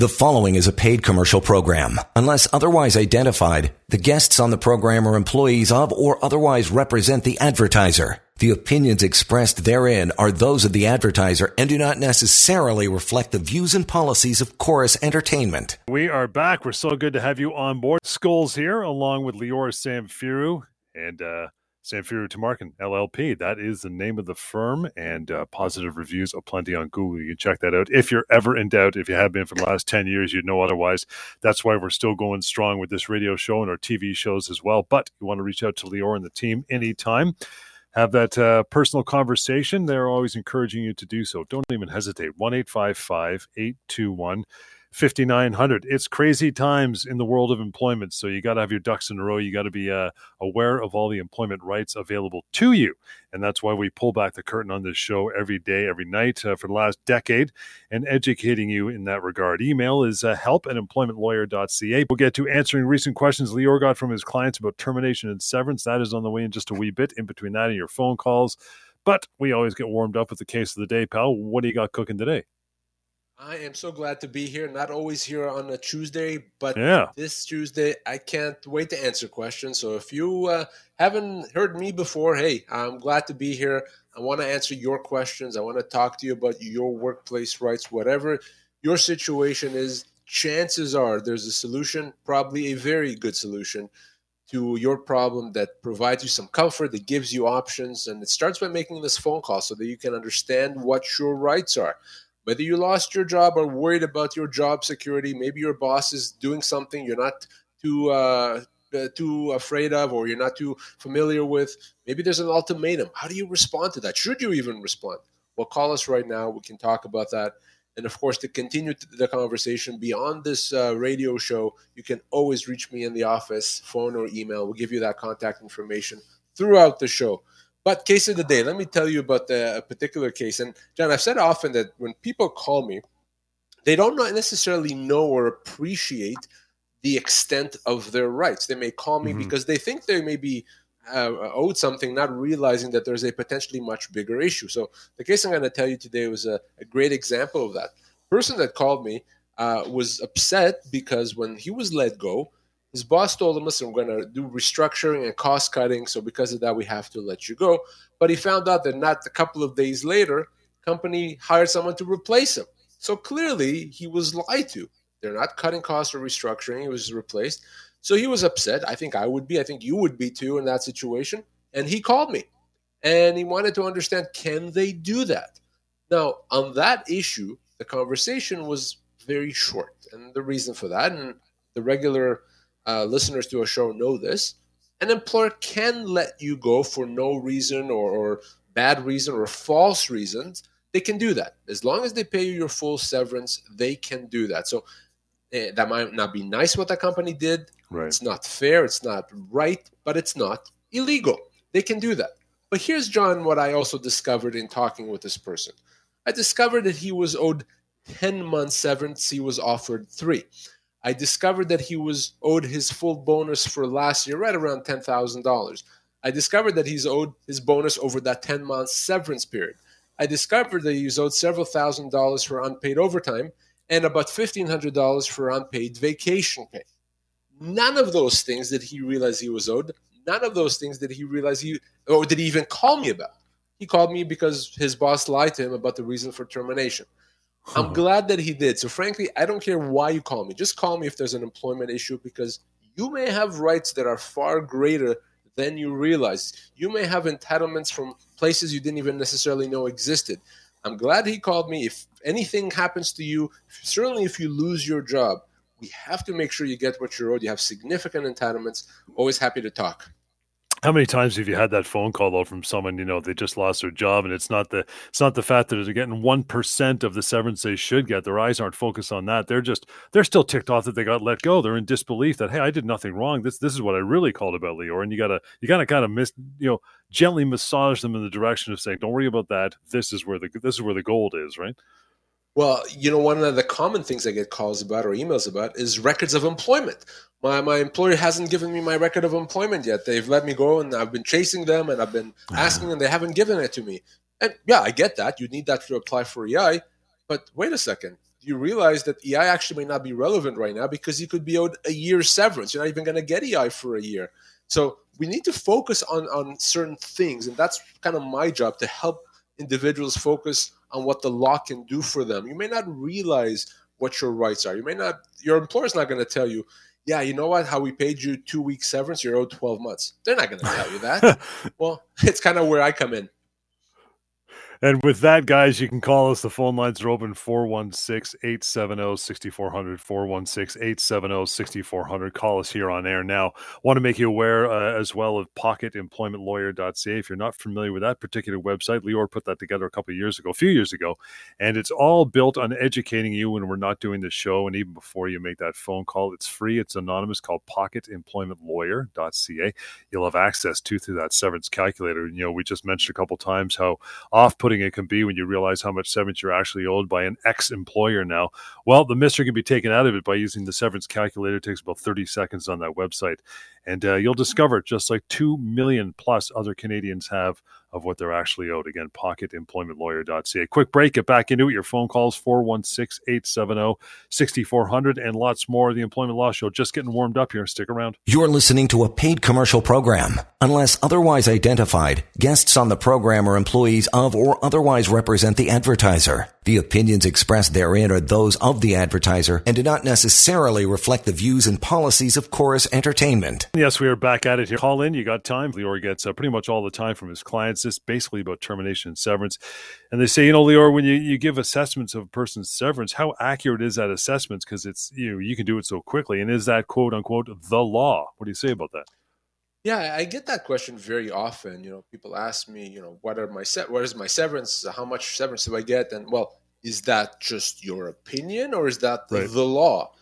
The following is a paid commercial program. Unless otherwise identified, the guests on the program are employees of or otherwise represent the advertiser. The opinions expressed therein are those of the advertiser and do not necessarily reflect the views and policies of Chorus Entertainment. We are back. We're so good to have you on board. Scholes here, along with Lior Samfiru. And uh, Samfiru Tumarkin LLP. That is the name of the firm, and uh, positive reviews aplenty on Google. You can check that out if you're ever in doubt. If you have been for the last 10 years, you'd know otherwise. That's why we're still going strong with this radio show and our TV shows as well. But you want to reach out to Lior and the team anytime. Have that uh, personal conversation. They're always encouraging you to do so. Don't even hesitate. 1 821 5900 it's crazy times in the world of employment. So you got to have your ducks in a row. You got to be uh, aware of all the employment rights available to you. And that's why we pull back the curtain on this show every day every night uh, for the last decade and educating you in that regard. Email is uh, help at employmentlawyer.ca we'll get to answering recent questions Lior got from his clients about termination and severance. That is on the way in just a wee bit in between that and your phone calls. But we always get warmed up with the case of the day pal. What do you got cooking today I am so glad to be here. Not always here on a Tuesday, but yeah. this Tuesday, I can't wait to answer questions. So if you uh, haven't heard me before, hey, I'm glad to be here. I want to answer your questions. I want to talk to you about your workplace rights, whatever your situation is. Chances are there's a solution, probably a very good solution to your problem that provides you some comfort, that gives you options. And it starts by making this phone call so that you can understand what your rights are whether you lost your job or worried about your job security, maybe your boss is doing something you're not too uh, uh, too afraid of or you're not too familiar with. Maybe there's an ultimatum. How do you respond to that? Should you even respond? Well, call us right now. We can talk about that. And of course, to continue the conversation beyond this uh, radio show, you can always reach me in the office, phone or email. We'll give you that contact information throughout the show. But case of the day, let me tell you about the, a particular case. And John, I've said often that when people call me, they don't necessarily know or appreciate the extent of their rights. They may call me mm-hmm. because they think they may be uh, owed something, not realizing that there's a potentially much bigger issue. So the case I'm going to tell you today was a, a great example of that. person that called me uh, was upset because when he was let go, his boss told him, listen, we're going to do restructuring and cost cutting. So because of that, we have to let you go. But he found out that not a couple of days later, company hired someone to replace him. So clearly he was lied to. They're not cutting costs or restructuring. He was replaced. So he was upset. I think I would be. I think you would be too in that situation. And he called me and he wanted to understand can they do that? Now, on that issue, the conversation was very short. And the reason for that, and the regular uh, listeners to a show know this. An employer can let you go for no reason or, or bad reason or false reasons. They can do that. As long as they pay you your full severance, they can do that. So eh, that might not be nice what that company did. Right. It's not fair. It's not right, but it's not illegal. They can do that. But here's, John, what I also discovered in talking with this person. I discovered that he was owed 10 months severance. He was offered three. I discovered that he was owed his full bonus for last year, right around ten thousand dollars. I discovered that he's owed his bonus over that ten month severance period. I discovered that he's owed several thousand dollars for unpaid overtime and about fifteen hundred dollars for unpaid vacation pay. None of those things did he realize he was owed. None of those things did he realize he or did he even call me about. He called me because his boss lied to him about the reason for termination. I'm glad that he did. So, frankly, I don't care why you call me. Just call me if there's an employment issue because you may have rights that are far greater than you realize. You may have entitlements from places you didn't even necessarily know existed. I'm glad he called me. If anything happens to you, certainly if you lose your job, we have to make sure you get what you're owed. You have significant entitlements. Always happy to talk. How many times have you had that phone call though from someone you know they just lost their job and it's not the it's not the fact that they're getting one percent of the severance they should get. Their eyes aren't focused on that. They're just they're still ticked off that they got let go. They're in disbelief that hey I did nothing wrong. This this is what I really called about Lior. And you gotta you gotta kind of miss you know gently massage them in the direction of saying don't worry about that. This is where the this is where the gold is right. Well, you know, one of the common things I get calls about or emails about is records of employment. My my employer hasn't given me my record of employment yet. They've let me go, and I've been chasing them, and I've been uh-huh. asking them. They haven't given it to me. And yeah, I get that. You need that to apply for EI. But wait a second. you realize that EI actually may not be relevant right now because you could be owed a year's severance. You're not even going to get EI for a year. So we need to focus on on certain things, and that's kind of my job to help individuals focus on what the law can do for them. You may not realize what your rights are. You may not. Your employer's not going to tell you. Yeah, you know what? How we paid you two weeks severance, you're owed 12 months. They're not going to tell you that. well, it's kind of where I come in. And with that, guys, you can call us. The phone lines are open 416 870 6400. 416 870 6400. Call us here on air now. Want to make you aware uh, as well of pocketemploymentlawyer.ca. If you're not familiar with that particular website, Lior put that together a couple years ago, a few years ago. And it's all built on educating you when we're not doing the show. And even before you make that phone call, it's free, it's anonymous, called pocketemploymentlawyer.ca. You'll have access to through that severance calculator. You know, we just mentioned a couple times how off putting it can be when you realize how much severance you're actually owed by an ex employer now. Well, the mystery can be taken out of it by using the severance calculator. It takes about 30 seconds on that website. And uh, you'll discover, just like 2 million plus other Canadians have, of what they're actually owed. Again, pocketemploymentlawyer.ca. Quick break, get back into it. Your phone calls 416 870 6400 and lots more. The Employment Law Show just getting warmed up here. Stick around. You're listening to a paid commercial program. Unless otherwise identified, guests on the program are employees of or otherwise represent the advertiser. The opinions expressed therein are those of the advertiser and do not necessarily reflect the views and policies of Chorus Entertainment. Yes, we are back at it here. Call in. You got time. Lior gets uh, pretty much all the time from his clients. This basically about termination and severance. And they say, you know, Lior, when you, you give assessments of a person's severance, how accurate is that assessment? Because it's, you know, you can do it so quickly. And is that quote unquote the law? What do you say about that? Yeah, I get that question very often. You know, people ask me, you know, what are my set what is my severance? How much severance do I get? And well, is that just your opinion or is that right. the law?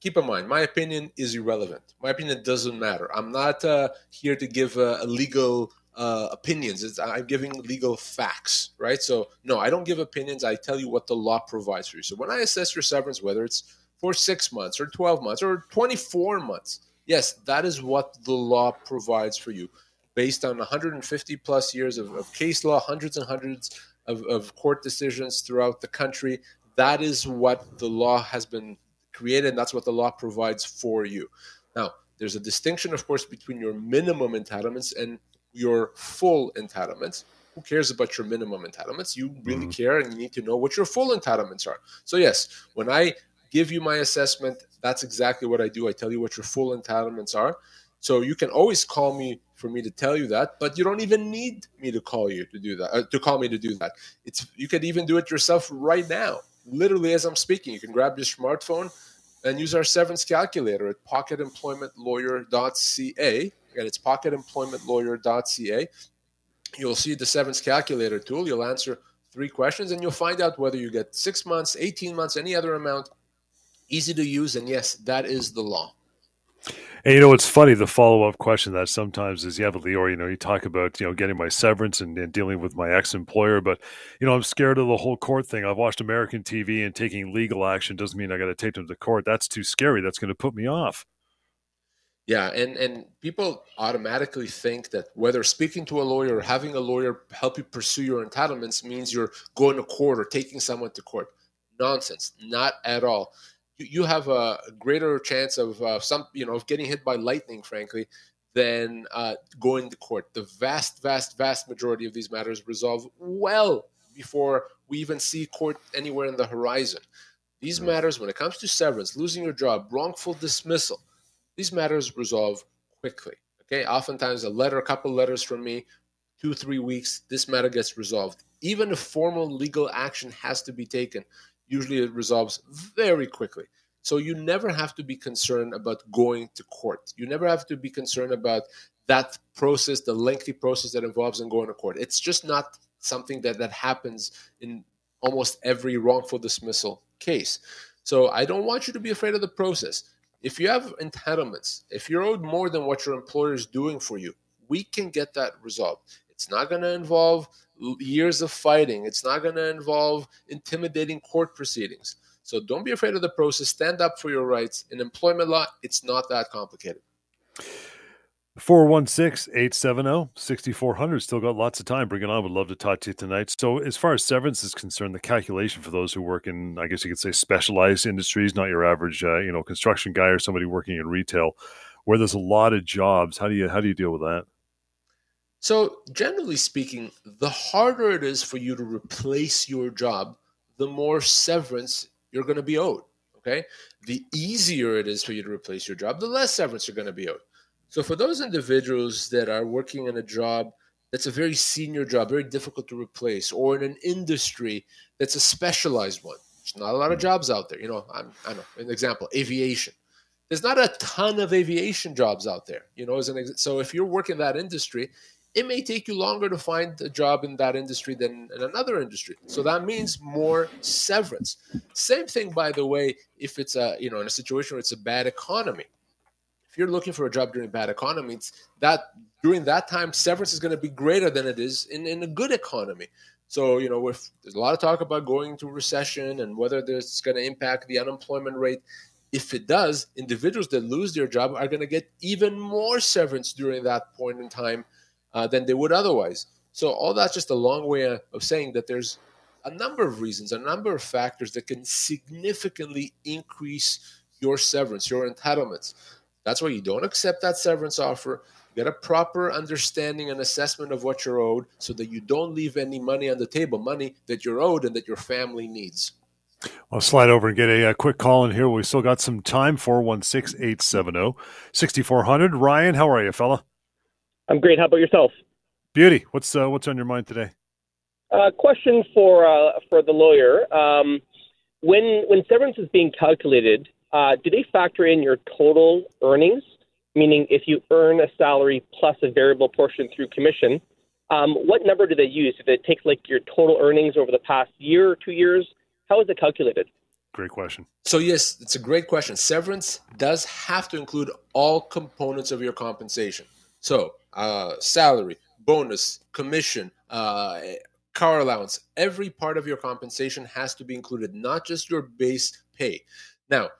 Keep in mind, my opinion is irrelevant. My opinion doesn't matter. I'm not uh, here to give a legal uh, opinions. It's, I'm giving legal facts, right? So no, I don't give opinions. I tell you what the law provides for you. So when I assess your severance, whether it's for six months or 12 months or 24 months Yes, that is what the law provides for you based on 150 plus years of, of case law, hundreds and hundreds of, of court decisions throughout the country. That is what the law has been created, and that's what the law provides for you. Now, there's a distinction, of course, between your minimum entitlements and your full entitlements. Who cares about your minimum entitlements? You really mm-hmm. care, and you need to know what your full entitlements are. So, yes, when I give you my assessment. That's exactly what I do. I tell you what your full entitlements are. So you can always call me for me to tell you that, but you don't even need me to call you to do that. Uh, to call me to do that. It's you could even do it yourself right now, literally as I'm speaking. You can grab your smartphone and use our severance calculator at pocketemploymentlawyer.ca. Again, it's pocketemploymentlawyer.ca. You'll see the severance calculator tool. You'll answer three questions and you'll find out whether you get six months, 18 months, any other amount easy to use, and yes, that is the law. And you know, it's funny. The follow up question that sometimes is, yeah, but Lior, you know, you talk about you know getting my severance and, and dealing with my ex employer, but you know, I'm scared of the whole court thing. I've watched American TV, and taking legal action doesn't mean I got to take them to court. That's too scary. That's going to put me off. Yeah, and and people automatically think that whether speaking to a lawyer or having a lawyer help you pursue your entitlements means you're going to court or taking someone to court. Nonsense, not at all you have a greater chance of uh, some, you know, of getting hit by lightning, frankly, than uh, going to court. The vast, vast, vast majority of these matters resolve well before we even see court anywhere in the horizon. These matters, when it comes to severance, losing your job, wrongful dismissal, these matters resolve quickly. Okay, oftentimes a letter, a couple letters from me, two, three weeks, this matter gets resolved. Even a formal legal action has to be taken, usually it resolves very quickly. So you never have to be concerned about going to court. You never have to be concerned about that process, the lengthy process that involves in going to court. It's just not something that, that happens in almost every wrongful dismissal case. So I don't want you to be afraid of the process. If you have entitlements, if you're owed more than what your employer is doing for you, we can get that resolved. It's not going to involve years of fighting. It's not going to involve intimidating court proceedings. So don't be afraid of the process. Stand up for your rights. In employment law, it's not that complicated. 416 870 6400. Still got lots of time. Bring it on. Would love to talk to you tonight. So, as far as severance is concerned, the calculation for those who work in, I guess you could say, specialized industries, not your average, uh, you know, construction guy or somebody working in retail, where there's a lot of jobs. How do you how do you deal with that? So, generally speaking, the harder it is for you to replace your job, the more severance you're going to be owed. Okay, the easier it is for you to replace your job, the less severance you're going to be owed. So for those individuals that are working in a job that's a very senior job, very difficult to replace, or in an industry that's a specialized one, there's not a lot of jobs out there. You know, I'm, I know, an example, aviation. There's not a ton of aviation jobs out there. You know, as an ex- so if you're working that industry, it may take you longer to find a job in that industry than in another industry. So that means more severance. Same thing, by the way, if it's a you know in a situation where it's a bad economy if you're looking for a job during a bad economy, it's that during that time severance is going to be greater than it is in, in a good economy. So, you know, if there's a lot of talk about going into recession and whether this going to impact the unemployment rate. If it does, individuals that lose their job are going to get even more severance during that point in time uh, than they would otherwise. So, all that's just a long way of saying that there's a number of reasons, a number of factors that can significantly increase your severance, your entitlements. That's why you don't accept that severance offer. Get a proper understanding and assessment of what you're owed so that you don't leave any money on the table, money that you're owed and that your family needs. I'll slide over and get a, a quick call in here. We still got some time 416 870 6400. Ryan, how are you, fella? I'm great. How about yourself? Beauty. What's uh, what's on your mind today? Uh, question for uh, for the lawyer. Um, when when severance is being calculated, uh, do they factor in your total earnings? Meaning, if you earn a salary plus a variable portion through commission, um, what number do they use? Do they take like your total earnings over the past year or two years? How is it calculated? Great question. So yes, it's a great question. Severance does have to include all components of your compensation. So uh, salary, bonus, commission, uh, car allowance, every part of your compensation has to be included, not just your base pay. Now,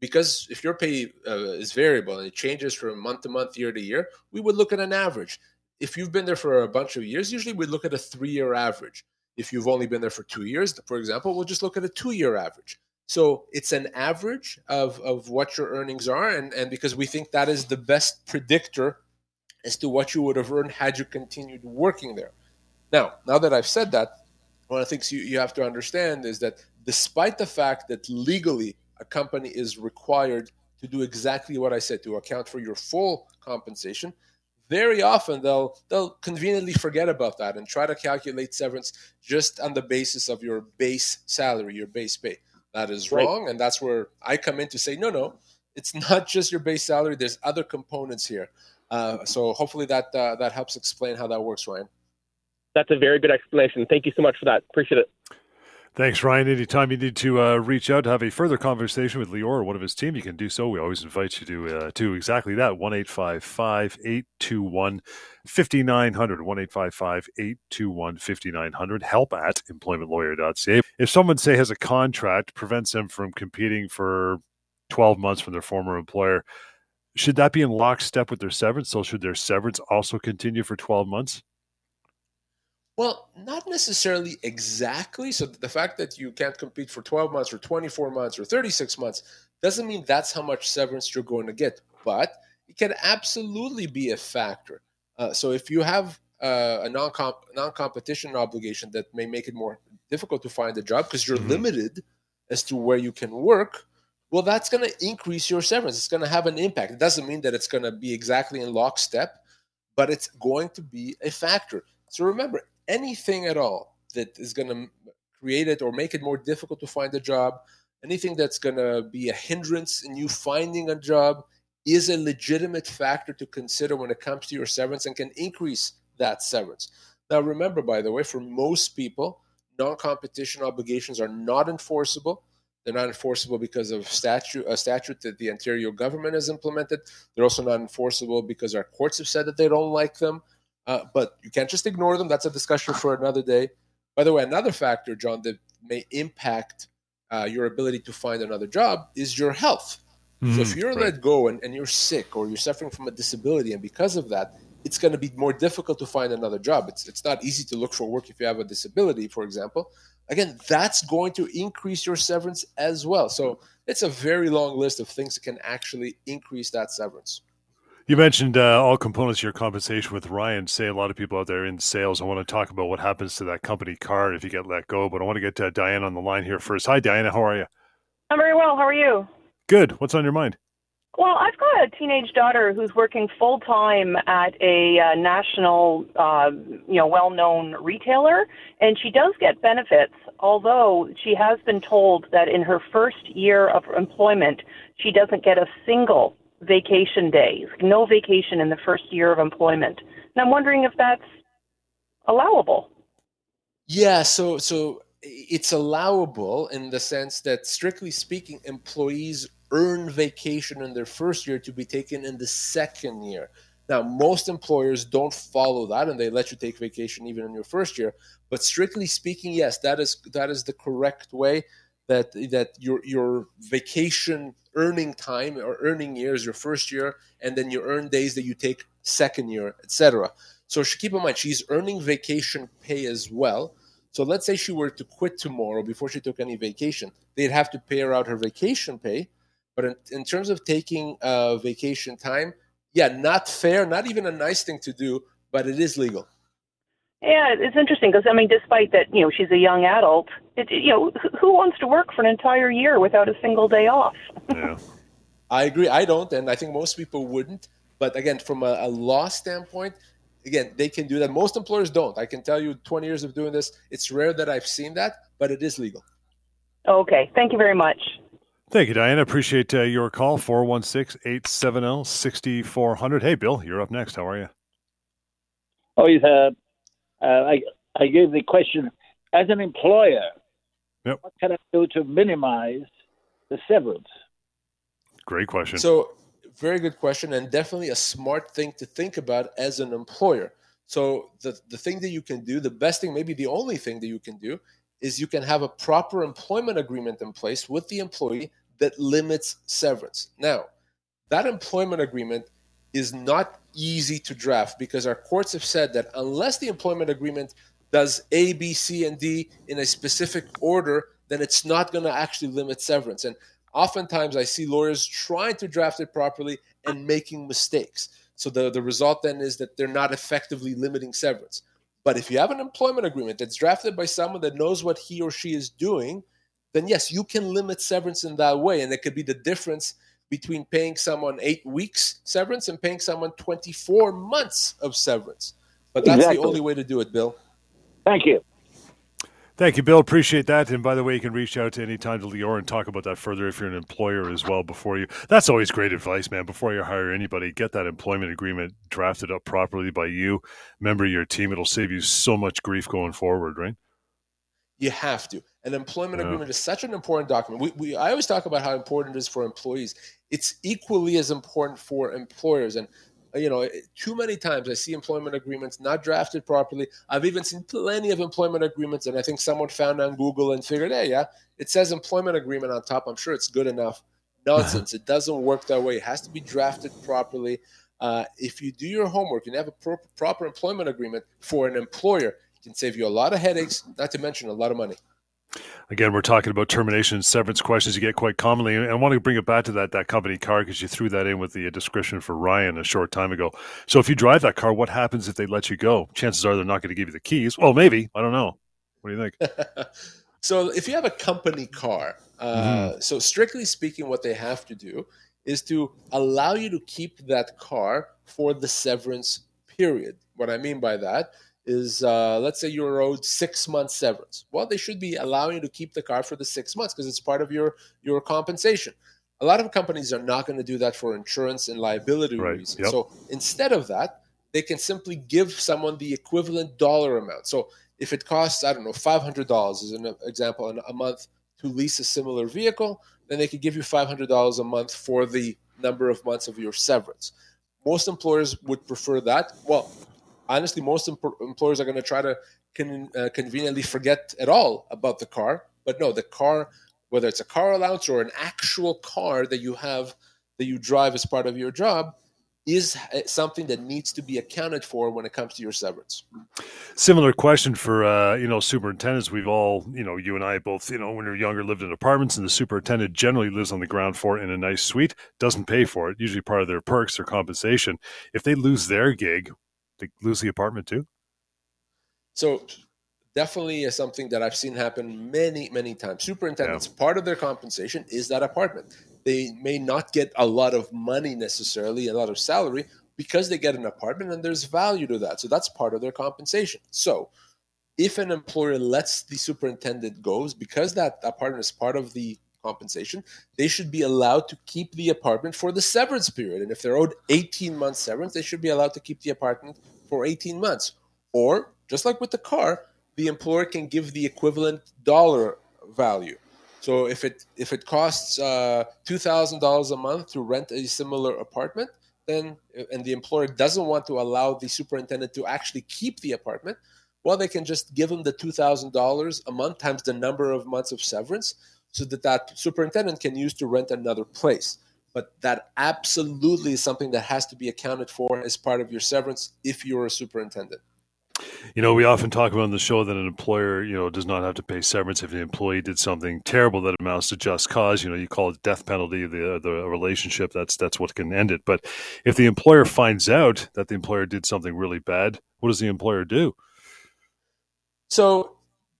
because if your pay uh, is variable and it changes from month to month, year to year, we would look at an average. If you've been there for a bunch of years, usually we look at a three year average. If you've only been there for two years, for example, we'll just look at a two year average. So it's an average of, of what your earnings are, and, and because we think that is the best predictor as to what you would have earned had you continued working there. Now, now that I've said that, one of the things you, you have to understand is that despite the fact that legally a company is required to do exactly what I said to account for your full compensation, very often they'll they'll conveniently forget about that and try to calculate severance just on the basis of your base salary, your base pay. That is right. wrong, and that's where I come in to say, no, no, it's not just your base salary. There's other components here. Uh, so hopefully that uh, that helps explain how that works, Ryan. That's a very good explanation. Thank you so much for that. Appreciate it. Thanks, Ryan. Anytime you need to uh, reach out to have a further conversation with Lior or one of his team, you can do so. We always invite you to uh, to exactly that one eight five five eight two one fifty nine hundred one eight five five eight two one fifty nine hundred. Help at employmentlawyer.ca. If someone say has a contract prevents them from competing for twelve months from their former employer, should that be in lockstep with their severance? So should their severance also continue for twelve months? Well, not necessarily exactly. So the fact that you can't compete for 12 months or 24 months or 36 months doesn't mean that's how much severance you're going to get, but it can absolutely be a factor. Uh, so if you have uh, a non-comp- non-competition obligation that may make it more difficult to find a job because you're mm-hmm. limited as to where you can work, well, that's going to increase your severance. It's going to have an impact. It doesn't mean that it's going to be exactly in lockstep, but it's going to be a factor. So remember, anything at all that is going to create it or make it more difficult to find a job, anything that's going to be a hindrance in you finding a job is a legitimate factor to consider when it comes to your severance and can increase that severance. Now, remember, by the way, for most people, non competition obligations are not enforceable. They're not enforceable because of statute, a statute that the Ontario government has implemented. They're also not enforceable because our courts have said that they don't like them. Uh, but you can't just ignore them. That's a discussion for another day. By the way, another factor, John, that may impact uh, your ability to find another job is your health. Mm, so if mm, you're right. let go and, and you're sick or you're suffering from a disability, and because of that, it's going to be more difficult to find another job. It's, it's not easy to look for work if you have a disability, for example. Again, that's going to increase your severance as well. So it's a very long list of things that can actually increase that severance. You mentioned uh, all components of your compensation with Ryan. Say a lot of people out there in sales. I want to talk about what happens to that company card if you get let go. But I want to get uh, Diana on the line here first. Hi, Diana. How are you? I'm very well. How are you? Good. What's on your mind? Well, I've got a teenage daughter who's working full time at a uh, national, uh, you know, well-known retailer, and she does get benefits. Although she has been told that in her first year of employment, she doesn't get a single vacation day, no vacation in the first year of employment. And I'm wondering if that's allowable. Yeah. So, so it's allowable in the sense that, strictly speaking, employees earn vacation in their first year to be taken in the second year. Now, most employers don't follow that, and they let you take vacation even in your first year. But strictly speaking, yes, that is that is the correct way. That that your your vacation earning time or earning year is your first year, and then you earn days that you take second year, etc. So keep in mind she's earning vacation pay as well. So let's say she were to quit tomorrow before she took any vacation, they'd have to pay her out her vacation pay but in, in terms of taking uh, vacation time, yeah, not fair, not even a nice thing to do, but it is legal. Yeah, it's interesting because I mean, despite that, you know, she's a young adult. It, you know, who wants to work for an entire year without a single day off? yeah, I agree. I don't, and I think most people wouldn't. But again, from a, a law standpoint, again, they can do that. Most employers don't. I can tell you, 20 years of doing this, it's rare that I've seen that, but it is legal. Okay, thank you very much. Thank you, Diana. Appreciate uh, your call. 416 870 6400. Hey, Bill, you're up next. How are you? Oh, uh, uh, I, I gave the question as an employer, yep. what can I do to minimize the severance? Great question. So, very good question, and definitely a smart thing to think about as an employer. So, the, the thing that you can do, the best thing, maybe the only thing that you can do, is you can have a proper employment agreement in place with the employee that limits severance. Now, that employment agreement is not easy to draft because our courts have said that unless the employment agreement does A, B, C, and D in a specific order, then it's not going to actually limit severance. And oftentimes I see lawyers trying to draft it properly and making mistakes. So the, the result then is that they're not effectively limiting severance. But if you have an employment agreement that's drafted by someone that knows what he or she is doing, then yes, you can limit severance in that way. And it could be the difference between paying someone eight weeks severance and paying someone 24 months of severance. But that's exactly. the only way to do it, Bill. Thank you. Thank you, Bill. Appreciate that. And by the way, you can reach out to any time to Lior and talk about that further if you're an employer as well. Before you, that's always great advice, man. Before you hire anybody, get that employment agreement drafted up properly by you, member of your team. It'll save you so much grief going forward, right? You have to. An employment yeah. agreement is such an important document. We, we, I always talk about how important it is for employees. It's equally as important for employers. And you know, too many times I see employment agreements not drafted properly. I've even seen plenty of employment agreements, and I think someone found on Google and figured, hey, yeah, it says employment agreement on top. I'm sure it's good enough. Nonsense. it doesn't work that way. It has to be drafted properly. Uh, if you do your homework and have a pro- proper employment agreement for an employer, it can save you a lot of headaches, not to mention a lot of money. Again, we're talking about termination and severance questions you get quite commonly. And I want to bring it back to that, that company car because you threw that in with the description for Ryan a short time ago. So if you drive that car, what happens if they let you go? Chances are they're not going to give you the keys. Well, maybe. I don't know. What do you think? so if you have a company car, uh, mm-hmm. so strictly speaking, what they have to do is to allow you to keep that car for the severance period. What I mean by that is uh, let's say you're owed six months severance. Well, they should be allowing you to keep the car for the six months because it's part of your your compensation. A lot of companies are not going to do that for insurance and liability right. reasons. Yep. So instead of that, they can simply give someone the equivalent dollar amount. So if it costs, I don't know, five hundred dollars as an example, a month to lease a similar vehicle, then they could give you five hundred dollars a month for the number of months of your severance. Most employers would prefer that. Well, honestly, most employers are going to try to con- uh, conveniently forget at all about the car. But no, the car whether it's a car allowance or an actual car that you have that you drive as part of your job, is uh, something that needs to be accounted for when it comes to your severance. Similar question for uh, you know superintendents. We've all you know you and I both you know when we are younger lived in apartments, and the superintendent generally lives on the ground floor in a nice suite, doesn't pay for it. Usually part of their perks or compensation. If they lose their gig, they lose the apartment too. So definitely is something that I've seen happen many, many times. Superintendents, yeah. part of their compensation is that apartment. They may not get a lot of money necessarily, a lot of salary, because they get an apartment and there's value to that. So that's part of their compensation. So if an employer lets the superintendent go, because that apartment is part of the compensation, they should be allowed to keep the apartment for the severance period. And if they're owed 18 months severance, they should be allowed to keep the apartment for 18 months. Or, just like with the car, the employer can give the equivalent dollar value. So if it if it costs uh, two thousand dollars a month to rent a similar apartment, then and the employer doesn't want to allow the superintendent to actually keep the apartment, well, they can just give him the two thousand dollars a month times the number of months of severance, so that that superintendent can use to rent another place. But that absolutely is something that has to be accounted for as part of your severance if you're a superintendent. You know, we often talk about on the show that an employer, you know, does not have to pay severance if the employee did something terrible that amounts to just cause. You know, you call it death penalty, the uh, the relationship. That's that's what can end it. But if the employer finds out that the employer did something really bad, what does the employer do? So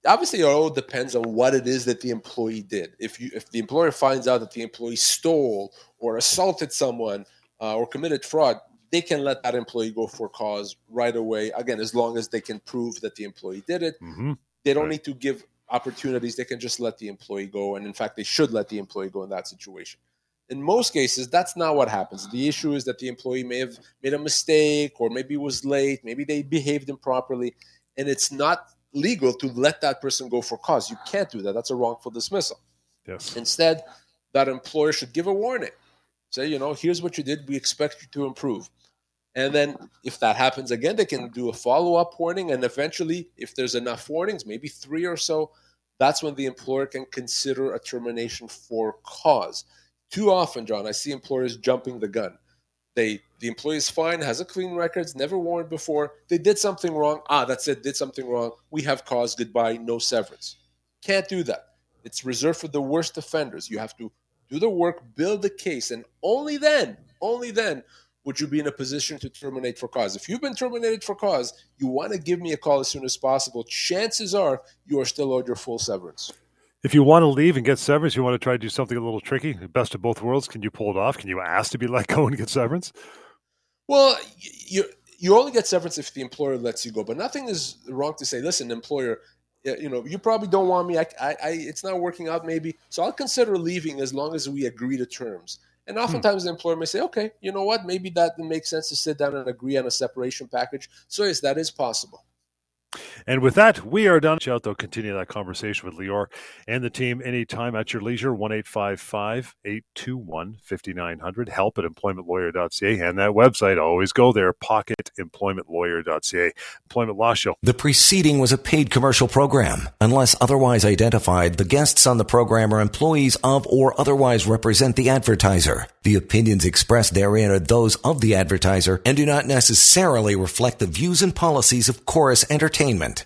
obviously, it all depends on what it is that the employee did. If you if the employer finds out that the employee stole or assaulted someone uh, or committed fraud, they can let that employee go for cause right away. Again, as long as they can prove that the employee did it, mm-hmm. they don't right. need to give opportunities. They can just let the employee go. And in fact, they should let the employee go in that situation. In most cases, that's not what happens. The issue is that the employee may have made a mistake or maybe was late, maybe they behaved improperly, and it's not legal to let that person go for cause. You can't do that. That's a wrongful dismissal. Yes. Instead, that employer should give a warning. Say, you know, here's what you did. We expect you to improve. And then if that happens again, they can do a follow up warning. And eventually, if there's enough warnings, maybe three or so, that's when the employer can consider a termination for cause. Too often, John, I see employers jumping the gun. They the employee is fine, has a clean records, never warned before. They did something wrong. Ah, that's it, did something wrong. We have cause, goodbye, no severance. Can't do that. It's reserved for the worst offenders. You have to do the work, build the case, and only then, only then would you be in a position to terminate for cause? If you've been terminated for cause, you want to give me a call as soon as possible. Chances are you are still owed your full severance. If you want to leave and get severance, you want to try to do something a little tricky, best of both worlds. Can you pull it off? Can you ask to be let go and get severance? Well, you you only get severance if the employer lets you go, but nothing is wrong to say. Listen, employer, you know, you probably don't want me. I, I, I it's not working out, maybe. So I'll consider leaving as long as we agree to terms. And hmm. oftentimes hmm. the employer may say, okay, you know what, maybe that makes sense to sit down and agree on a separation package. So yes, that is possible. And with that, we are done. Shout though, continue that conversation with Lior and the team anytime at your leisure. 1 821 5900. Help at employmentlawyer.ca. And that website, always go there, pocketemploymentlawyer.ca. Employment Law Show. The preceding was a paid commercial program. Unless otherwise identified, the guests on the program are employees of or otherwise represent the advertiser. The opinions expressed therein are those of the advertiser and do not necessarily reflect the views and policies of Chorus Entertainment.